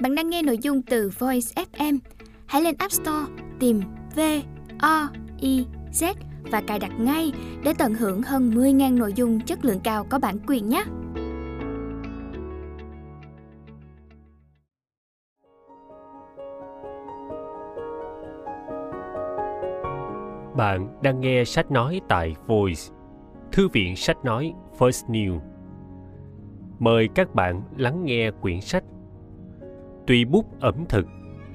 Bạn đang nghe nội dung từ Voice FM. Hãy lên App Store tìm V O I Z và cài đặt ngay để tận hưởng hơn 10.000 nội dung chất lượng cao có bản quyền nhé. Bạn đang nghe sách nói tại Voice, Thư viện sách nói First New. Mời các bạn lắng nghe quyển sách Tùy bút ẩm thực,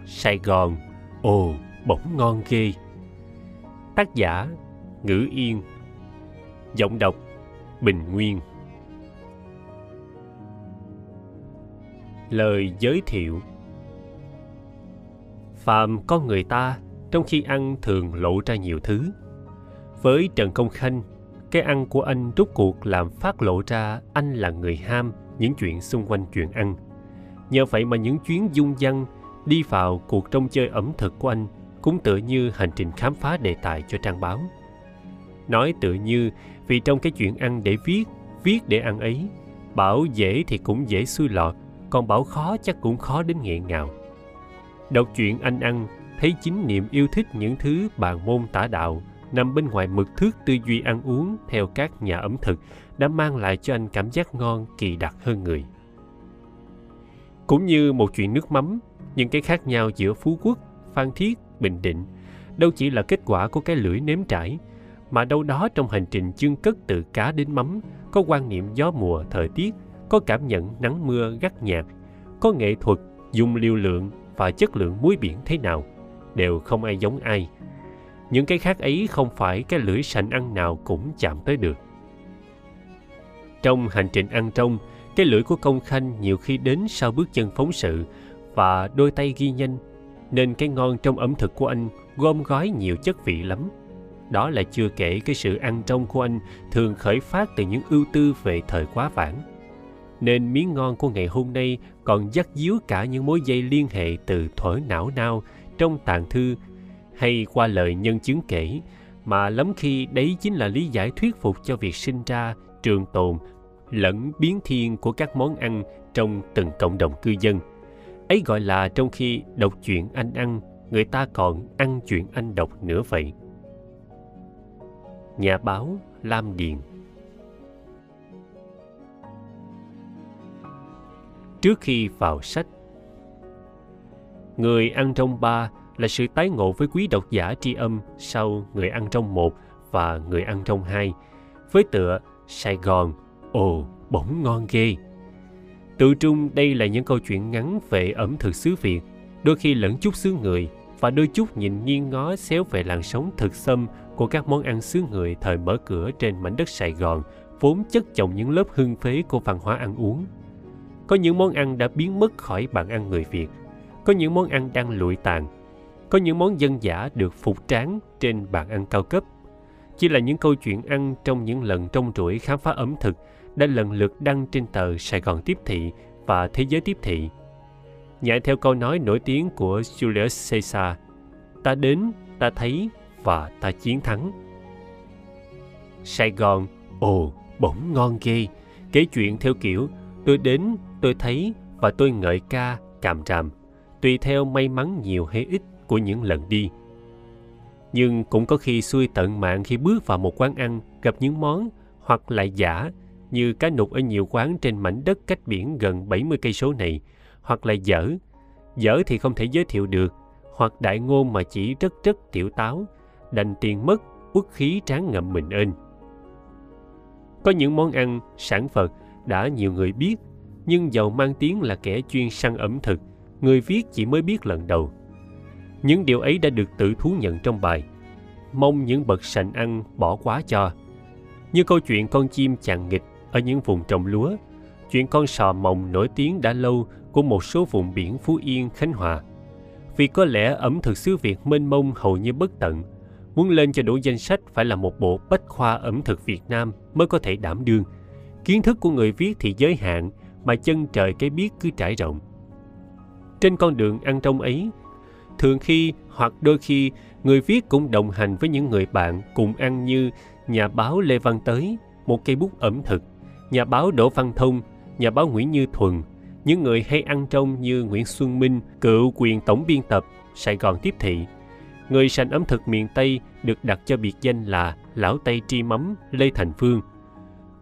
Sài Gòn, ồ, bỗng ngon ghê. Tác giả Ngữ Yên Giọng đọc Bình Nguyên Lời giới thiệu Phàm con người ta trong khi ăn thường lộ ra nhiều thứ. Với Trần Công Khanh, cái ăn của anh rút cuộc làm phát lộ ra anh là người ham những chuyện xung quanh chuyện ăn. Nhờ vậy mà những chuyến dung dăng đi vào cuộc trông chơi ẩm thực của anh cũng tựa như hành trình khám phá đề tài cho trang báo. Nói tựa như vì trong cái chuyện ăn để viết, viết để ăn ấy, bảo dễ thì cũng dễ xui lọt, còn bảo khó chắc cũng khó đến nghẹn ngào. Đọc chuyện anh ăn thấy chính niệm yêu thích những thứ bàn môn tả đạo nằm bên ngoài mực thước tư duy ăn uống theo các nhà ẩm thực đã mang lại cho anh cảm giác ngon kỳ đặc hơn người. Cũng như một chuyện nước mắm, những cái khác nhau giữa Phú Quốc, Phan Thiết, Bình Định đâu chỉ là kết quả của cái lưỡi nếm trải, mà đâu đó trong hành trình chương cất từ cá đến mắm, có quan niệm gió mùa, thời tiết, có cảm nhận nắng mưa gắt nhạt, có nghệ thuật, dùng liều lượng và chất lượng muối biển thế nào – đều không ai giống ai. Những cái khác ấy không phải cái lưỡi sành ăn nào cũng chạm tới được. Trong hành trình ăn trong, cái lưỡi của công khanh nhiều khi đến sau bước chân phóng sự và đôi tay ghi nhanh, nên cái ngon trong ẩm thực của anh gom gói nhiều chất vị lắm. Đó là chưa kể cái sự ăn trong của anh thường khởi phát từ những ưu tư về thời quá vãng. Nên miếng ngon của ngày hôm nay còn dắt díu cả những mối dây liên hệ từ thuở não nao trong tàn thư hay qua lời nhân chứng kể mà lắm khi đấy chính là lý giải thuyết phục cho việc sinh ra trường tồn lẫn biến thiên của các món ăn trong từng cộng đồng cư dân. Ấy gọi là trong khi đọc chuyện anh ăn người ta còn ăn chuyện anh đọc nữa vậy. Nhà báo lam điền. Trước khi vào sách Người ăn trong ba là sự tái ngộ với quý độc giả tri âm sau Người ăn trong một và Người ăn trong hai, với tựa Sài Gòn, ồ, bỗng ngon ghê. Tự trung đây là những câu chuyện ngắn về ẩm thực xứ Việt, đôi khi lẫn chút xứ người và đôi chút nhìn nghiêng ngó xéo về làn sóng thực xâm của các món ăn xứ người thời mở cửa trên mảnh đất Sài Gòn, vốn chất chồng những lớp hưng phế của văn hóa ăn uống. Có những món ăn đã biến mất khỏi bàn ăn người Việt có những món ăn đang lụi tàn, có những món dân dã được phục tráng trên bàn ăn cao cấp. Chỉ là những câu chuyện ăn trong những lần trong chuỗi khám phá ẩm thực đã lần lượt đăng trên tờ Sài Gòn Tiếp Thị và Thế giới Tiếp Thị. Nhại theo câu nói nổi tiếng của Julius Caesar, ta đến, ta thấy và ta chiến thắng. Sài Gòn, ồ, bỗng ngon ghê, kể chuyện theo kiểu tôi đến, tôi thấy và tôi ngợi ca, càm ràm tùy theo may mắn nhiều hay ít của những lần đi. Nhưng cũng có khi xui tận mạng khi bước vào một quán ăn gặp những món hoặc lại giả như cá nục ở nhiều quán trên mảnh đất cách biển gần 70 cây số này, hoặc là dở. Dở thì không thể giới thiệu được, hoặc đại ngôn mà chỉ rất rất tiểu táo, đành tiền mất, uất khí tráng ngậm mình ên. Có những món ăn, sản vật đã nhiều người biết, nhưng giàu mang tiếng là kẻ chuyên săn ẩm thực người viết chỉ mới biết lần đầu. Những điều ấy đã được tự thú nhận trong bài. Mong những bậc sành ăn bỏ quá cho. Như câu chuyện con chim chàng nghịch ở những vùng trồng lúa, chuyện con sò mồng nổi tiếng đã lâu của một số vùng biển Phú Yên, Khánh Hòa. Vì có lẽ ẩm thực xứ Việt mênh mông hầu như bất tận, muốn lên cho đủ danh sách phải là một bộ bách khoa ẩm thực Việt Nam mới có thể đảm đương. Kiến thức của người viết thì giới hạn, mà chân trời cái biết cứ trải rộng. Trên con đường ăn trong ấy, thường khi hoặc đôi khi người viết cũng đồng hành với những người bạn cùng ăn như nhà báo Lê Văn Tới, một cây bút ẩm thực, nhà báo Đỗ Văn Thông, nhà báo Nguyễn Như Thuần, những người hay ăn trông như Nguyễn Xuân Minh, cựu quyền tổng biên tập Sài Gòn Tiếp Thị. Người sành ẩm thực miền Tây được đặt cho biệt danh là Lão Tây Tri Mắm Lê Thành Phương.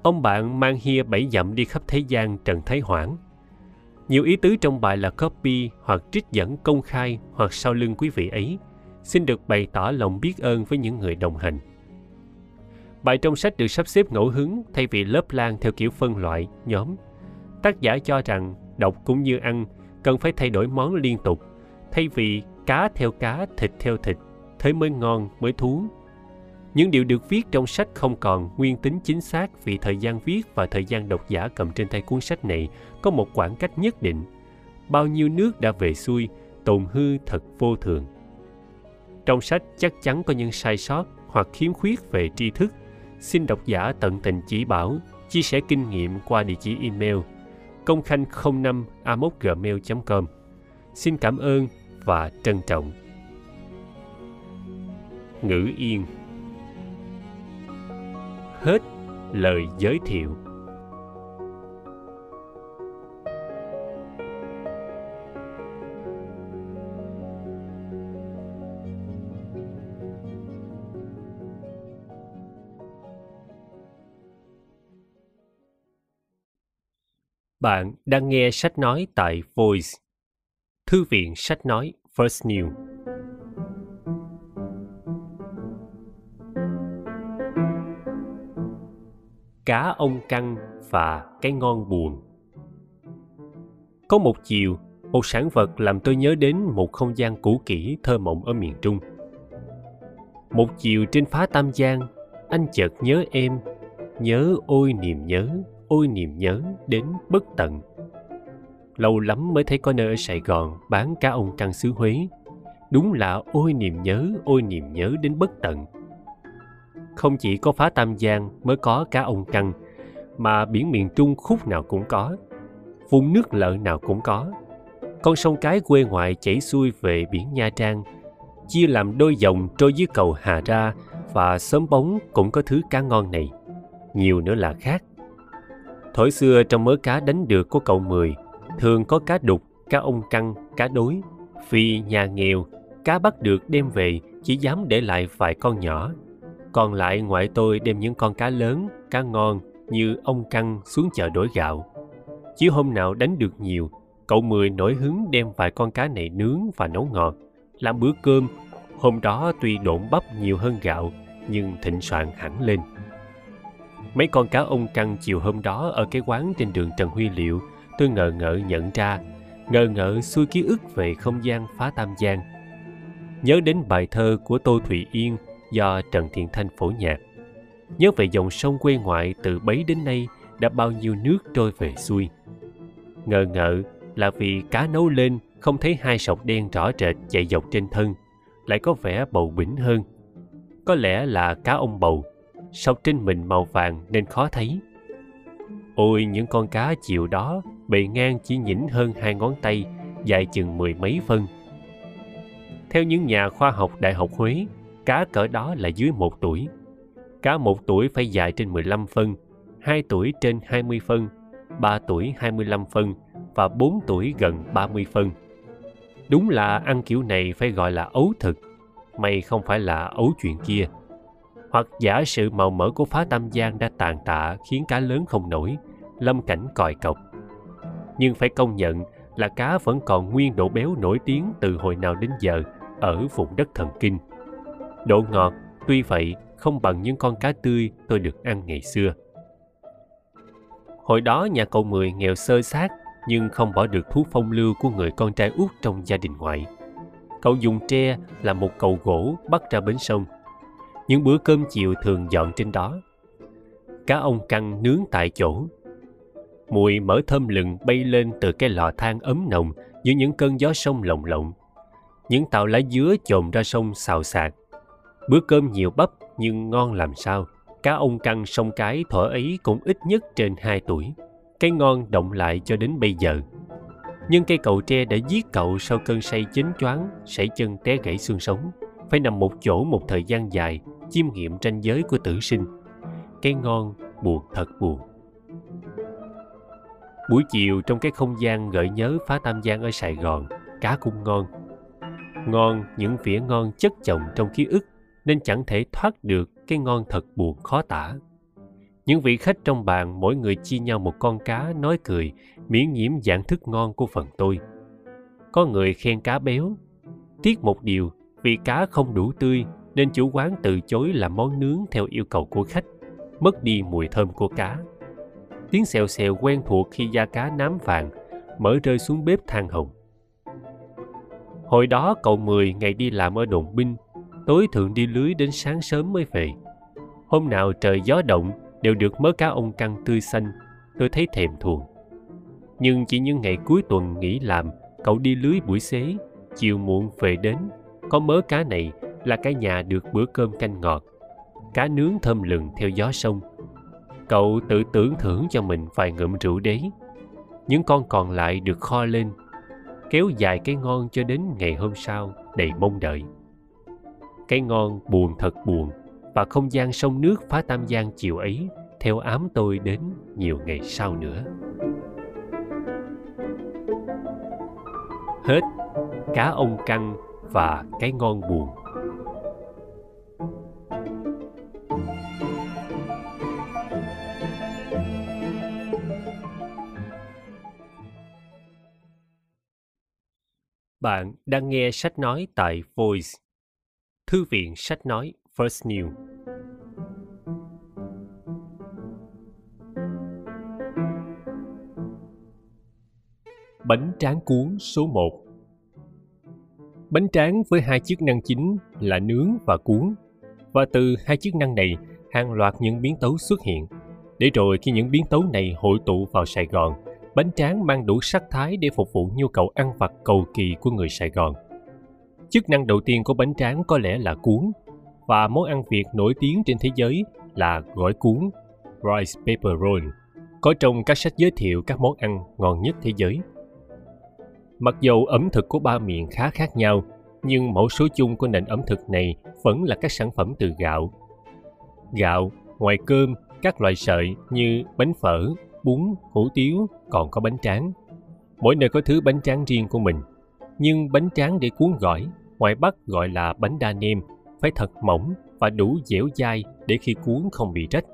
Ông bạn mang hia bảy dặm đi khắp thế gian Trần Thái Hoảng. Nhiều ý tứ trong bài là copy hoặc trích dẫn công khai hoặc sau lưng quý vị ấy, xin được bày tỏ lòng biết ơn với những người đồng hành. Bài trong sách được sắp xếp ngẫu hứng thay vì lớp lan theo kiểu phân loại, nhóm. Tác giả cho rằng đọc cũng như ăn, cần phải thay đổi món liên tục, thay vì cá theo cá, thịt theo thịt, thế mới ngon, mới thú. Những điều được viết trong sách không còn nguyên tính chính xác vì thời gian viết và thời gian độc giả cầm trên tay cuốn sách này có một khoảng cách nhất định. Bao nhiêu nước đã về xuôi, tồn hư thật vô thường. Trong sách chắc chắn có những sai sót hoặc khiếm khuyết về tri thức. Xin độc giả tận tình chỉ bảo, chia sẻ kinh nghiệm qua địa chỉ email công khanh 05 gmail.com. Xin cảm ơn và trân trọng. Ngữ yên Hết lời giới thiệu Bạn đang nghe sách nói tại Voice, Thư viện sách nói First New. Cá ông căng và cái ngon buồn Có một chiều, một sản vật làm tôi nhớ đến một không gian cũ kỹ thơ mộng ở miền Trung. Một chiều trên phá Tam Giang, anh chợt nhớ em, nhớ ôi niềm nhớ ôi niềm nhớ đến bất tận. Lâu lắm mới thấy có nơi ở Sài Gòn bán cá ông căn xứ Huế. Đúng là ôi niềm nhớ, ôi niềm nhớ đến bất tận. Không chỉ có phá Tam Giang mới có cá ông căn, mà biển miền Trung khúc nào cũng có. Vùng nước lợ nào cũng có. Con sông cái quê ngoại chảy xuôi về biển Nha Trang, chia làm đôi dòng trôi dưới cầu Hà Ra và sớm bóng cũng có thứ cá ngon này. Nhiều nữa là khác Thổi xưa trong mớ cá đánh được của cậu Mười, thường có cá đục, cá ông căng, cá đối. Vì nhà nghèo, cá bắt được đem về chỉ dám để lại vài con nhỏ. Còn lại ngoại tôi đem những con cá lớn, cá ngon như ông căng xuống chợ đổi gạo. chứ hôm nào đánh được nhiều, cậu Mười nổi hứng đem vài con cá này nướng và nấu ngọt, làm bữa cơm. Hôm đó tuy độn bắp nhiều hơn gạo, nhưng thịnh soạn hẳn lên. Mấy con cá ông căng chiều hôm đó ở cái quán trên đường Trần Huy Liệu, tôi ngờ ngợ nhận ra, ngờ ngợ xuôi ký ức về không gian phá tam giang. Nhớ đến bài thơ của Tô Thụy Yên do Trần Thiện Thanh phổ nhạc. Nhớ về dòng sông quê ngoại từ bấy đến nay đã bao nhiêu nước trôi về xuôi. Ngờ ngợ là vì cá nấu lên không thấy hai sọc đen rõ rệt chạy dọc trên thân, lại có vẻ bầu bỉnh hơn. Có lẽ là cá ông bầu sọc trên mình màu vàng nên khó thấy. Ôi những con cá chiều đó bề ngang chỉ nhỉnh hơn hai ngón tay, dài chừng mười mấy phân. Theo những nhà khoa học Đại học Huế, cá cỡ đó là dưới một tuổi. Cá một tuổi phải dài trên 15 phân, 2 tuổi trên 20 phân, 3 tuổi 25 phân và 4 tuổi gần 30 phân. Đúng là ăn kiểu này phải gọi là ấu thực, may không phải là ấu chuyện kia hoặc giả sự màu mỡ của phá tam giang đã tàn tạ khiến cá lớn không nổi, lâm cảnh còi cọc. Nhưng phải công nhận là cá vẫn còn nguyên độ béo nổi tiếng từ hồi nào đến giờ ở vùng đất thần kinh. Độ ngọt, tuy vậy, không bằng những con cá tươi tôi được ăn ngày xưa. Hồi đó nhà cậu Mười nghèo sơ sát nhưng không bỏ được thú phong lưu của người con trai út trong gia đình ngoại. Cậu dùng tre là một cầu gỗ bắt ra bến sông những bữa cơm chiều thường dọn trên đó. Cá ông căng nướng tại chỗ. Mùi mỡ thơm lừng bay lên từ cái lò than ấm nồng giữa những cơn gió sông lồng lộng. Những tàu lá dứa chồm ra sông xào xạc. Bữa cơm nhiều bắp nhưng ngon làm sao. Cá ông căng sông cái thuở ấy cũng ít nhất trên 2 tuổi. Cái ngon động lại cho đến bây giờ. Nhưng cây cầu tre đã giết cậu sau cơn say chến choáng, sảy chân té gãy xương sống. Phải nằm một chỗ một thời gian dài chiêm nghiệm ranh giới của tử sinh cái ngon buồn thật buồn Buổi chiều trong cái không gian gợi nhớ phá tam giang ở Sài Gòn, cá cũng ngon. Ngon, những vỉa ngon chất chồng trong ký ức nên chẳng thể thoát được cái ngon thật buồn khó tả. Những vị khách trong bàn mỗi người chia nhau một con cá nói cười, miễn nhiễm dạng thức ngon của phần tôi. Có người khen cá béo. Tiếc một điều, vì cá không đủ tươi nên chủ quán từ chối làm món nướng theo yêu cầu của khách, mất đi mùi thơm của cá. Tiếng xèo xèo quen thuộc khi da cá nám vàng, mở rơi xuống bếp than hồng. Hồi đó cậu Mười ngày đi làm ở đồn binh, tối thường đi lưới đến sáng sớm mới về. Hôm nào trời gió động đều được mớ cá ông căng tươi xanh, tôi thấy thèm thuồng. Nhưng chỉ những ngày cuối tuần nghỉ làm, cậu đi lưới buổi xế, chiều muộn về đến, có mớ cá này là cả nhà được bữa cơm canh ngọt. Cá nướng thơm lừng theo gió sông. Cậu tự tưởng thưởng cho mình vài ngụm rượu đế. Những con còn lại được kho lên, kéo dài cái ngon cho đến ngày hôm sau đầy mong đợi. Cái ngon buồn thật buồn và không gian sông nước phá tam giang chiều ấy theo ám tôi đến nhiều ngày sau nữa. Hết cá ông căng và cái ngon buồn. Bạn đang nghe sách nói tại Voice, Thư viện sách nói First New. Bánh tráng cuốn số 1 Bánh tráng với hai chức năng chính là nướng và cuốn. Và từ hai chức năng này, hàng loạt những biến tấu xuất hiện. Để rồi khi những biến tấu này hội tụ vào Sài Gòn, bánh tráng mang đủ sắc thái để phục vụ nhu cầu ăn vặt cầu kỳ của người Sài Gòn. Chức năng đầu tiên của bánh tráng có lẽ là cuốn, và món ăn Việt nổi tiếng trên thế giới là gỏi cuốn, rice paper roll, có trong các sách giới thiệu các món ăn ngon nhất thế giới. Mặc dầu ẩm thực của ba miền khá khác nhau, nhưng mẫu số chung của nền ẩm thực này vẫn là các sản phẩm từ gạo. Gạo, ngoài cơm, các loại sợi như bánh phở, bún, hủ tiếu, còn có bánh tráng. Mỗi nơi có thứ bánh tráng riêng của mình. Nhưng bánh tráng để cuốn gỏi, ngoài Bắc gọi là bánh đa nêm, phải thật mỏng và đủ dẻo dai để khi cuốn không bị rách.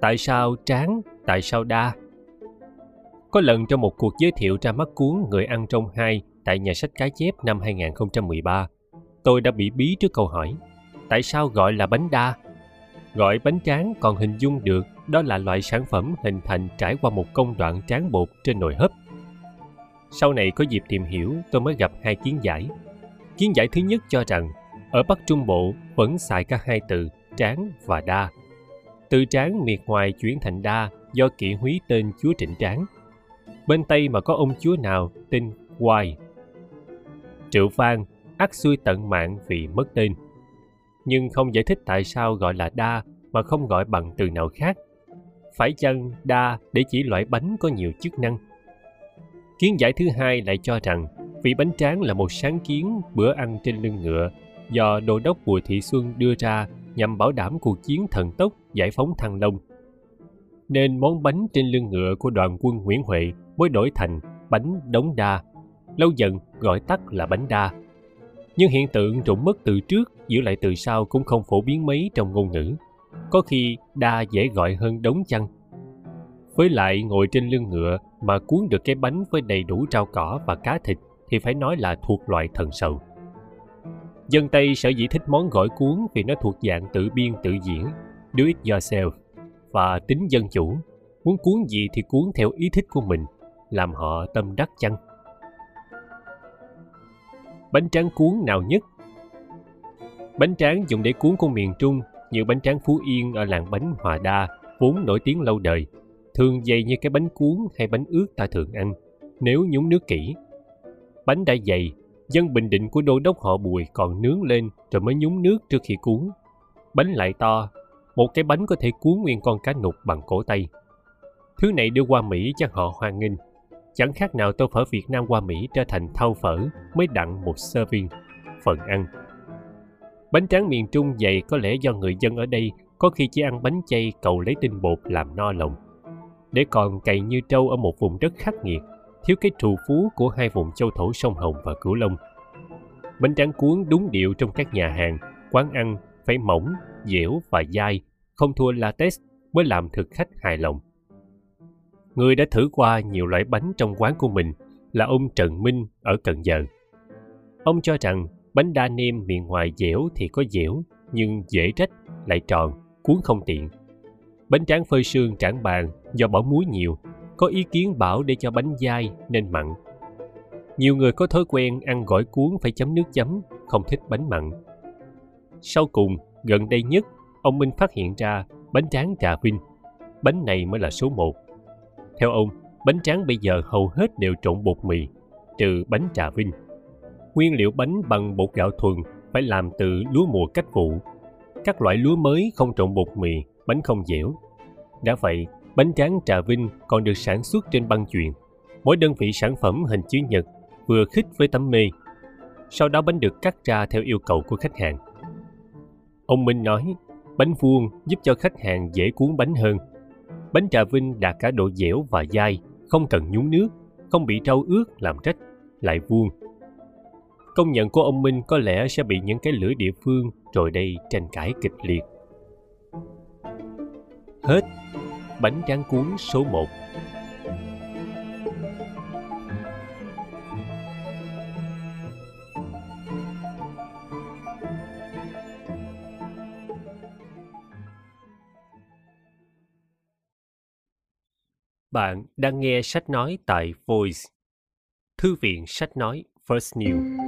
Tại sao tráng, tại sao đa? Có lần trong một cuộc giới thiệu ra mắt cuốn Người ăn trong hai tại nhà sách Cái Chép năm 2013, tôi đã bị bí trước câu hỏi tại sao gọi là bánh đa? Gọi bánh tráng còn hình dung được đó là loại sản phẩm hình thành trải qua một công đoạn tráng bột trên nồi hấp. Sau này có dịp tìm hiểu, tôi mới gặp hai kiến giải. Kiến giải thứ nhất cho rằng ở Bắc Trung Bộ vẫn xài cả hai từ tráng và đa. Từ tráng miệt ngoài chuyển thành đa do kỵ húy tên chúa Trịnh Tráng – bên Tây mà có ông chúa nào tên Hoài. Triệu Phan ắt xuôi tận mạng vì mất tên. Nhưng không giải thích tại sao gọi là đa mà không gọi bằng từ nào khác. Phải chăng đa để chỉ loại bánh có nhiều chức năng? Kiến giải thứ hai lại cho rằng vị bánh tráng là một sáng kiến bữa ăn trên lưng ngựa do đô đốc Bùi Thị Xuân đưa ra nhằm bảo đảm cuộc chiến thần tốc giải phóng Thăng Long. Nên món bánh trên lưng ngựa của đoàn quân Nguyễn Huệ mới đổi thành bánh đống đa, lâu dần gọi tắt là bánh đa. Nhưng hiện tượng rụng mất từ trước giữ lại từ sau cũng không phổ biến mấy trong ngôn ngữ. Có khi đa dễ gọi hơn đống chăn Với lại ngồi trên lưng ngựa mà cuốn được cái bánh với đầy đủ rau cỏ và cá thịt thì phải nói là thuộc loại thần sầu. Dân Tây sở dĩ thích món gỏi cuốn vì nó thuộc dạng tự biên tự diễn, do it yourself, và tính dân chủ. Muốn cuốn gì thì cuốn theo ý thích của mình làm họ tâm đắc chăng bánh tráng cuốn nào nhất? Bánh tráng dùng để cuốn của miền trung như bánh tráng phú yên ở làng bánh hòa đa, vốn nổi tiếng lâu đời, thường dày như cái bánh cuốn hay bánh ướt ta thường ăn, nếu nhúng nước kỹ. Bánh đã dày, dân bình định của đô đốc họ bùi còn nướng lên rồi mới nhúng nước trước khi cuốn. Bánh lại to, một cái bánh có thể cuốn nguyên con cá nục bằng cổ tay. Thứ này đưa qua mỹ chắc họ hoan nghênh chẳng khác nào tô phở Việt Nam qua Mỹ trở thành thau phở mới đặng một serving, phần ăn. Bánh tráng miền Trung dày có lẽ do người dân ở đây có khi chỉ ăn bánh chay cầu lấy tinh bột làm no lòng. để còn cày như trâu ở một vùng đất khắc nghiệt, thiếu cái trù phú của hai vùng châu thổ sông Hồng và Cửu Long. Bánh tráng cuốn đúng điệu trong các nhà hàng, quán ăn phải mỏng, dẻo và dai, không thua latex mới làm thực khách hài lòng. Người đã thử qua nhiều loại bánh trong quán của mình là ông Trần Minh ở Cần Giờ. Ông cho rằng bánh đa nêm miệng ngoài dẻo thì có dẻo, nhưng dễ rách, lại tròn, cuốn không tiện. Bánh tráng phơi sương trảng bàn do bỏ muối nhiều, có ý kiến bảo để cho bánh dai nên mặn. Nhiều người có thói quen ăn gỏi cuốn phải chấm nước chấm, không thích bánh mặn. Sau cùng, gần đây nhất, ông Minh phát hiện ra bánh tráng trà vinh. Bánh này mới là số một. Theo ông, bánh tráng bây giờ hầu hết đều trộn bột mì, trừ bánh trà vinh. Nguyên liệu bánh bằng bột gạo thuần phải làm từ lúa mùa cách vụ. Các loại lúa mới không trộn bột mì, bánh không dẻo. Đã vậy, bánh tráng trà vinh còn được sản xuất trên băng chuyền. Mỗi đơn vị sản phẩm hình chữ nhật vừa khít với tấm mê. Sau đó bánh được cắt ra theo yêu cầu của khách hàng. Ông Minh nói, bánh vuông giúp cho khách hàng dễ cuốn bánh hơn. Bánh trà vinh đạt cả độ dẻo và dai, không cần nhúng nước, không bị trâu ướt làm rách, lại vuông. Công nhận của ông Minh có lẽ sẽ bị những cái lưỡi địa phương rồi đây tranh cãi kịch liệt. Hết bánh tráng cuốn số 1 Bạn đang nghe sách nói tại Voice, Thư viện sách nói First New.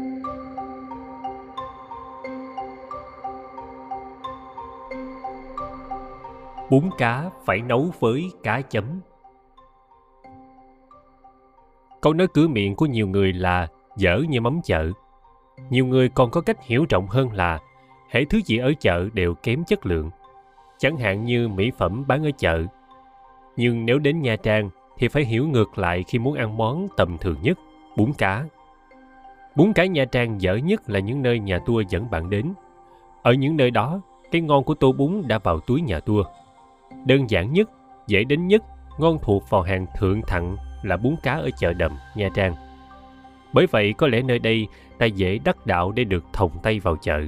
Bún cá phải nấu với cá chấm. Câu nói cửa miệng của nhiều người là dở như mắm chợ. Nhiều người còn có cách hiểu rộng hơn là hệ thứ gì ở chợ đều kém chất lượng. Chẳng hạn như mỹ phẩm bán ở chợ nhưng nếu đến Nha Trang thì phải hiểu ngược lại khi muốn ăn món tầm thường nhất, bún cá. Bún cá Nha Trang dở nhất là những nơi nhà tour dẫn bạn đến. Ở những nơi đó, cái ngon của tô bún đã vào túi nhà tour. Đơn giản nhất, dễ đến nhất, ngon thuộc vào hàng thượng thặng là bún cá ở chợ đầm, Nha Trang. Bởi vậy có lẽ nơi đây ta dễ đắc đạo để được thòng tay vào chợ.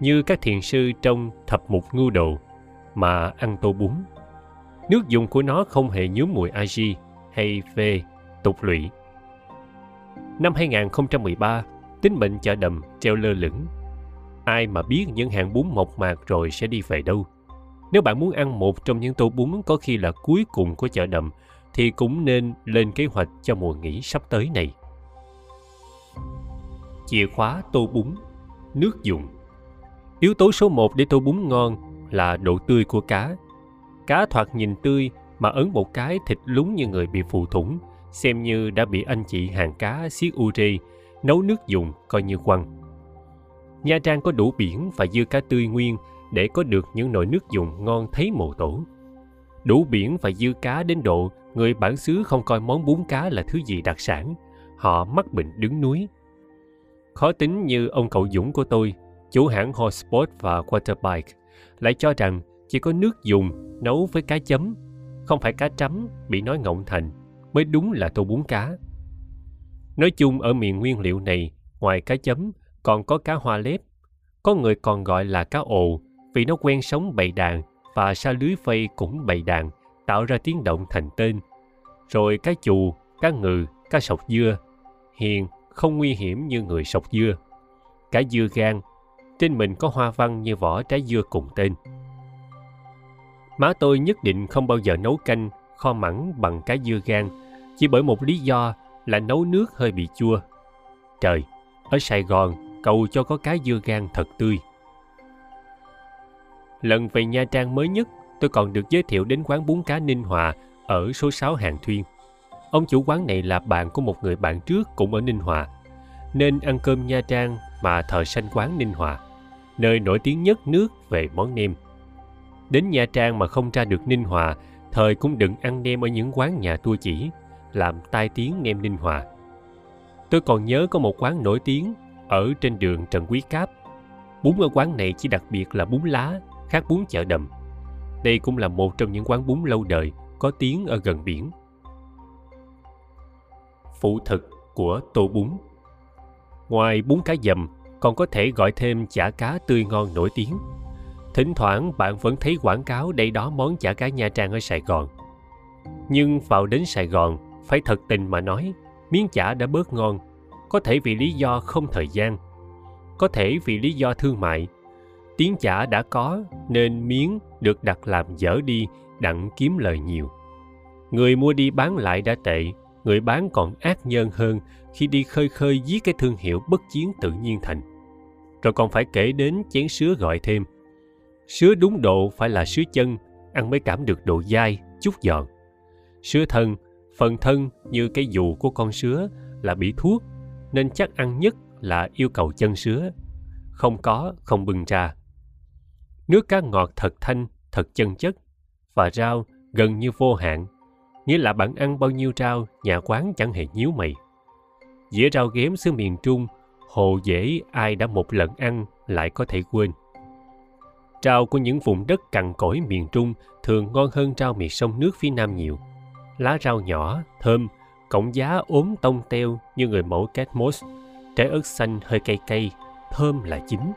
Như các thiền sư trong thập mục ngưu đồ mà ăn tô bún Nước dùng của nó không hề nhúm mùi agi hay phê, tục lụy. Năm 2013, tính mệnh chợ đầm treo lơ lửng. Ai mà biết những hàng bún mộc mạc rồi sẽ đi về đâu. Nếu bạn muốn ăn một trong những tô bún có khi là cuối cùng của chợ đầm, thì cũng nên lên kế hoạch cho mùa nghỉ sắp tới này. Chìa khóa tô bún, nước dùng. Yếu tố số 1 để tô bún ngon là độ tươi của cá Cá thoạt nhìn tươi mà ấn một cái thịt lúng như người bị phù thủng, xem như đã bị anh chị hàng cá xiết uri, nấu nước dùng coi như quăng. Nha Trang có đủ biển và dưa cá tươi nguyên để có được những nồi nước dùng ngon thấy mồ tổ. Đủ biển và dưa cá đến độ người bản xứ không coi món bún cá là thứ gì đặc sản, họ mắc bệnh đứng núi. Khó tính như ông cậu Dũng của tôi, chủ hãng Hotspot và Waterbike, lại cho rằng chỉ có nước dùng nấu với cá chấm, không phải cá trắm bị nói ngọng thành, mới đúng là tô bún cá. Nói chung ở miền nguyên liệu này, ngoài cá chấm, còn có cá hoa lép. Có người còn gọi là cá ồ vì nó quen sống bầy đàn và sa lưới phây cũng bầy đàn, tạo ra tiếng động thành tên. Rồi cá chù, cá ngừ, cá sọc dưa. Hiền, không nguy hiểm như người sọc dưa. Cá dưa gan, trên mình có hoa văn như vỏ trái dưa cùng tên. Má tôi nhất định không bao giờ nấu canh, kho mặn bằng cá dưa gan, chỉ bởi một lý do là nấu nước hơi bị chua. Trời, ở Sài Gòn, cầu cho có cá dưa gan thật tươi. Lần về Nha Trang mới nhất, tôi còn được giới thiệu đến quán bún cá Ninh Hòa ở số 6 Hàng Thuyên. Ông chủ quán này là bạn của một người bạn trước cũng ở Ninh Hòa, nên ăn cơm Nha Trang mà thờ sanh quán Ninh Hòa, nơi nổi tiếng nhất nước về món nêm. Đến Nha Trang mà không ra được Ninh Hòa, thời cũng đừng ăn nem ở những quán nhà tua chỉ, làm tai tiếng nem Ninh Hòa. Tôi còn nhớ có một quán nổi tiếng ở trên đường Trần Quý Cáp. Bún ở quán này chỉ đặc biệt là bún lá, khác bún chợ đầm. Đây cũng là một trong những quán bún lâu đời, có tiếng ở gần biển. Phụ thực của tô bún Ngoài bún cá dầm, còn có thể gọi thêm chả cá tươi ngon nổi tiếng. Thỉnh thoảng bạn vẫn thấy quảng cáo đây đó món chả cá Nha Trang ở Sài Gòn. Nhưng vào đến Sài Gòn, phải thật tình mà nói, miếng chả đã bớt ngon. Có thể vì lý do không thời gian, có thể vì lý do thương mại. Tiếng chả đã có nên miếng được đặt làm dở đi đặng kiếm lời nhiều. Người mua đi bán lại đã tệ, người bán còn ác nhân hơn khi đi khơi khơi giết cái thương hiệu bất chiến tự nhiên thành. Rồi còn phải kể đến chén sứa gọi thêm. Sứa đúng độ phải là sứa chân, ăn mới cảm được độ dai, chút giòn. Sứa thân, phần thân như cái dù của con sứa là bị thuốc, nên chắc ăn nhất là yêu cầu chân sứa. Không có, không bưng ra. Nước cá ngọt thật thanh, thật chân chất, và rau gần như vô hạn. Nghĩa là bạn ăn bao nhiêu rau, nhà quán chẳng hề nhíu mày. Dĩa rau ghém xứ miền Trung, hồ dễ ai đã một lần ăn lại có thể quên. Rau của những vùng đất cằn cỗi miền Trung thường ngon hơn rau miệt sông nước phía Nam nhiều. Lá rau nhỏ, thơm, cọng giá ốm tông teo như người mẫu Catmos, trái ớt xanh hơi cay cay, thơm là chính.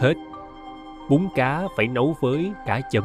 Hết. Bún cá phải nấu với cá chấm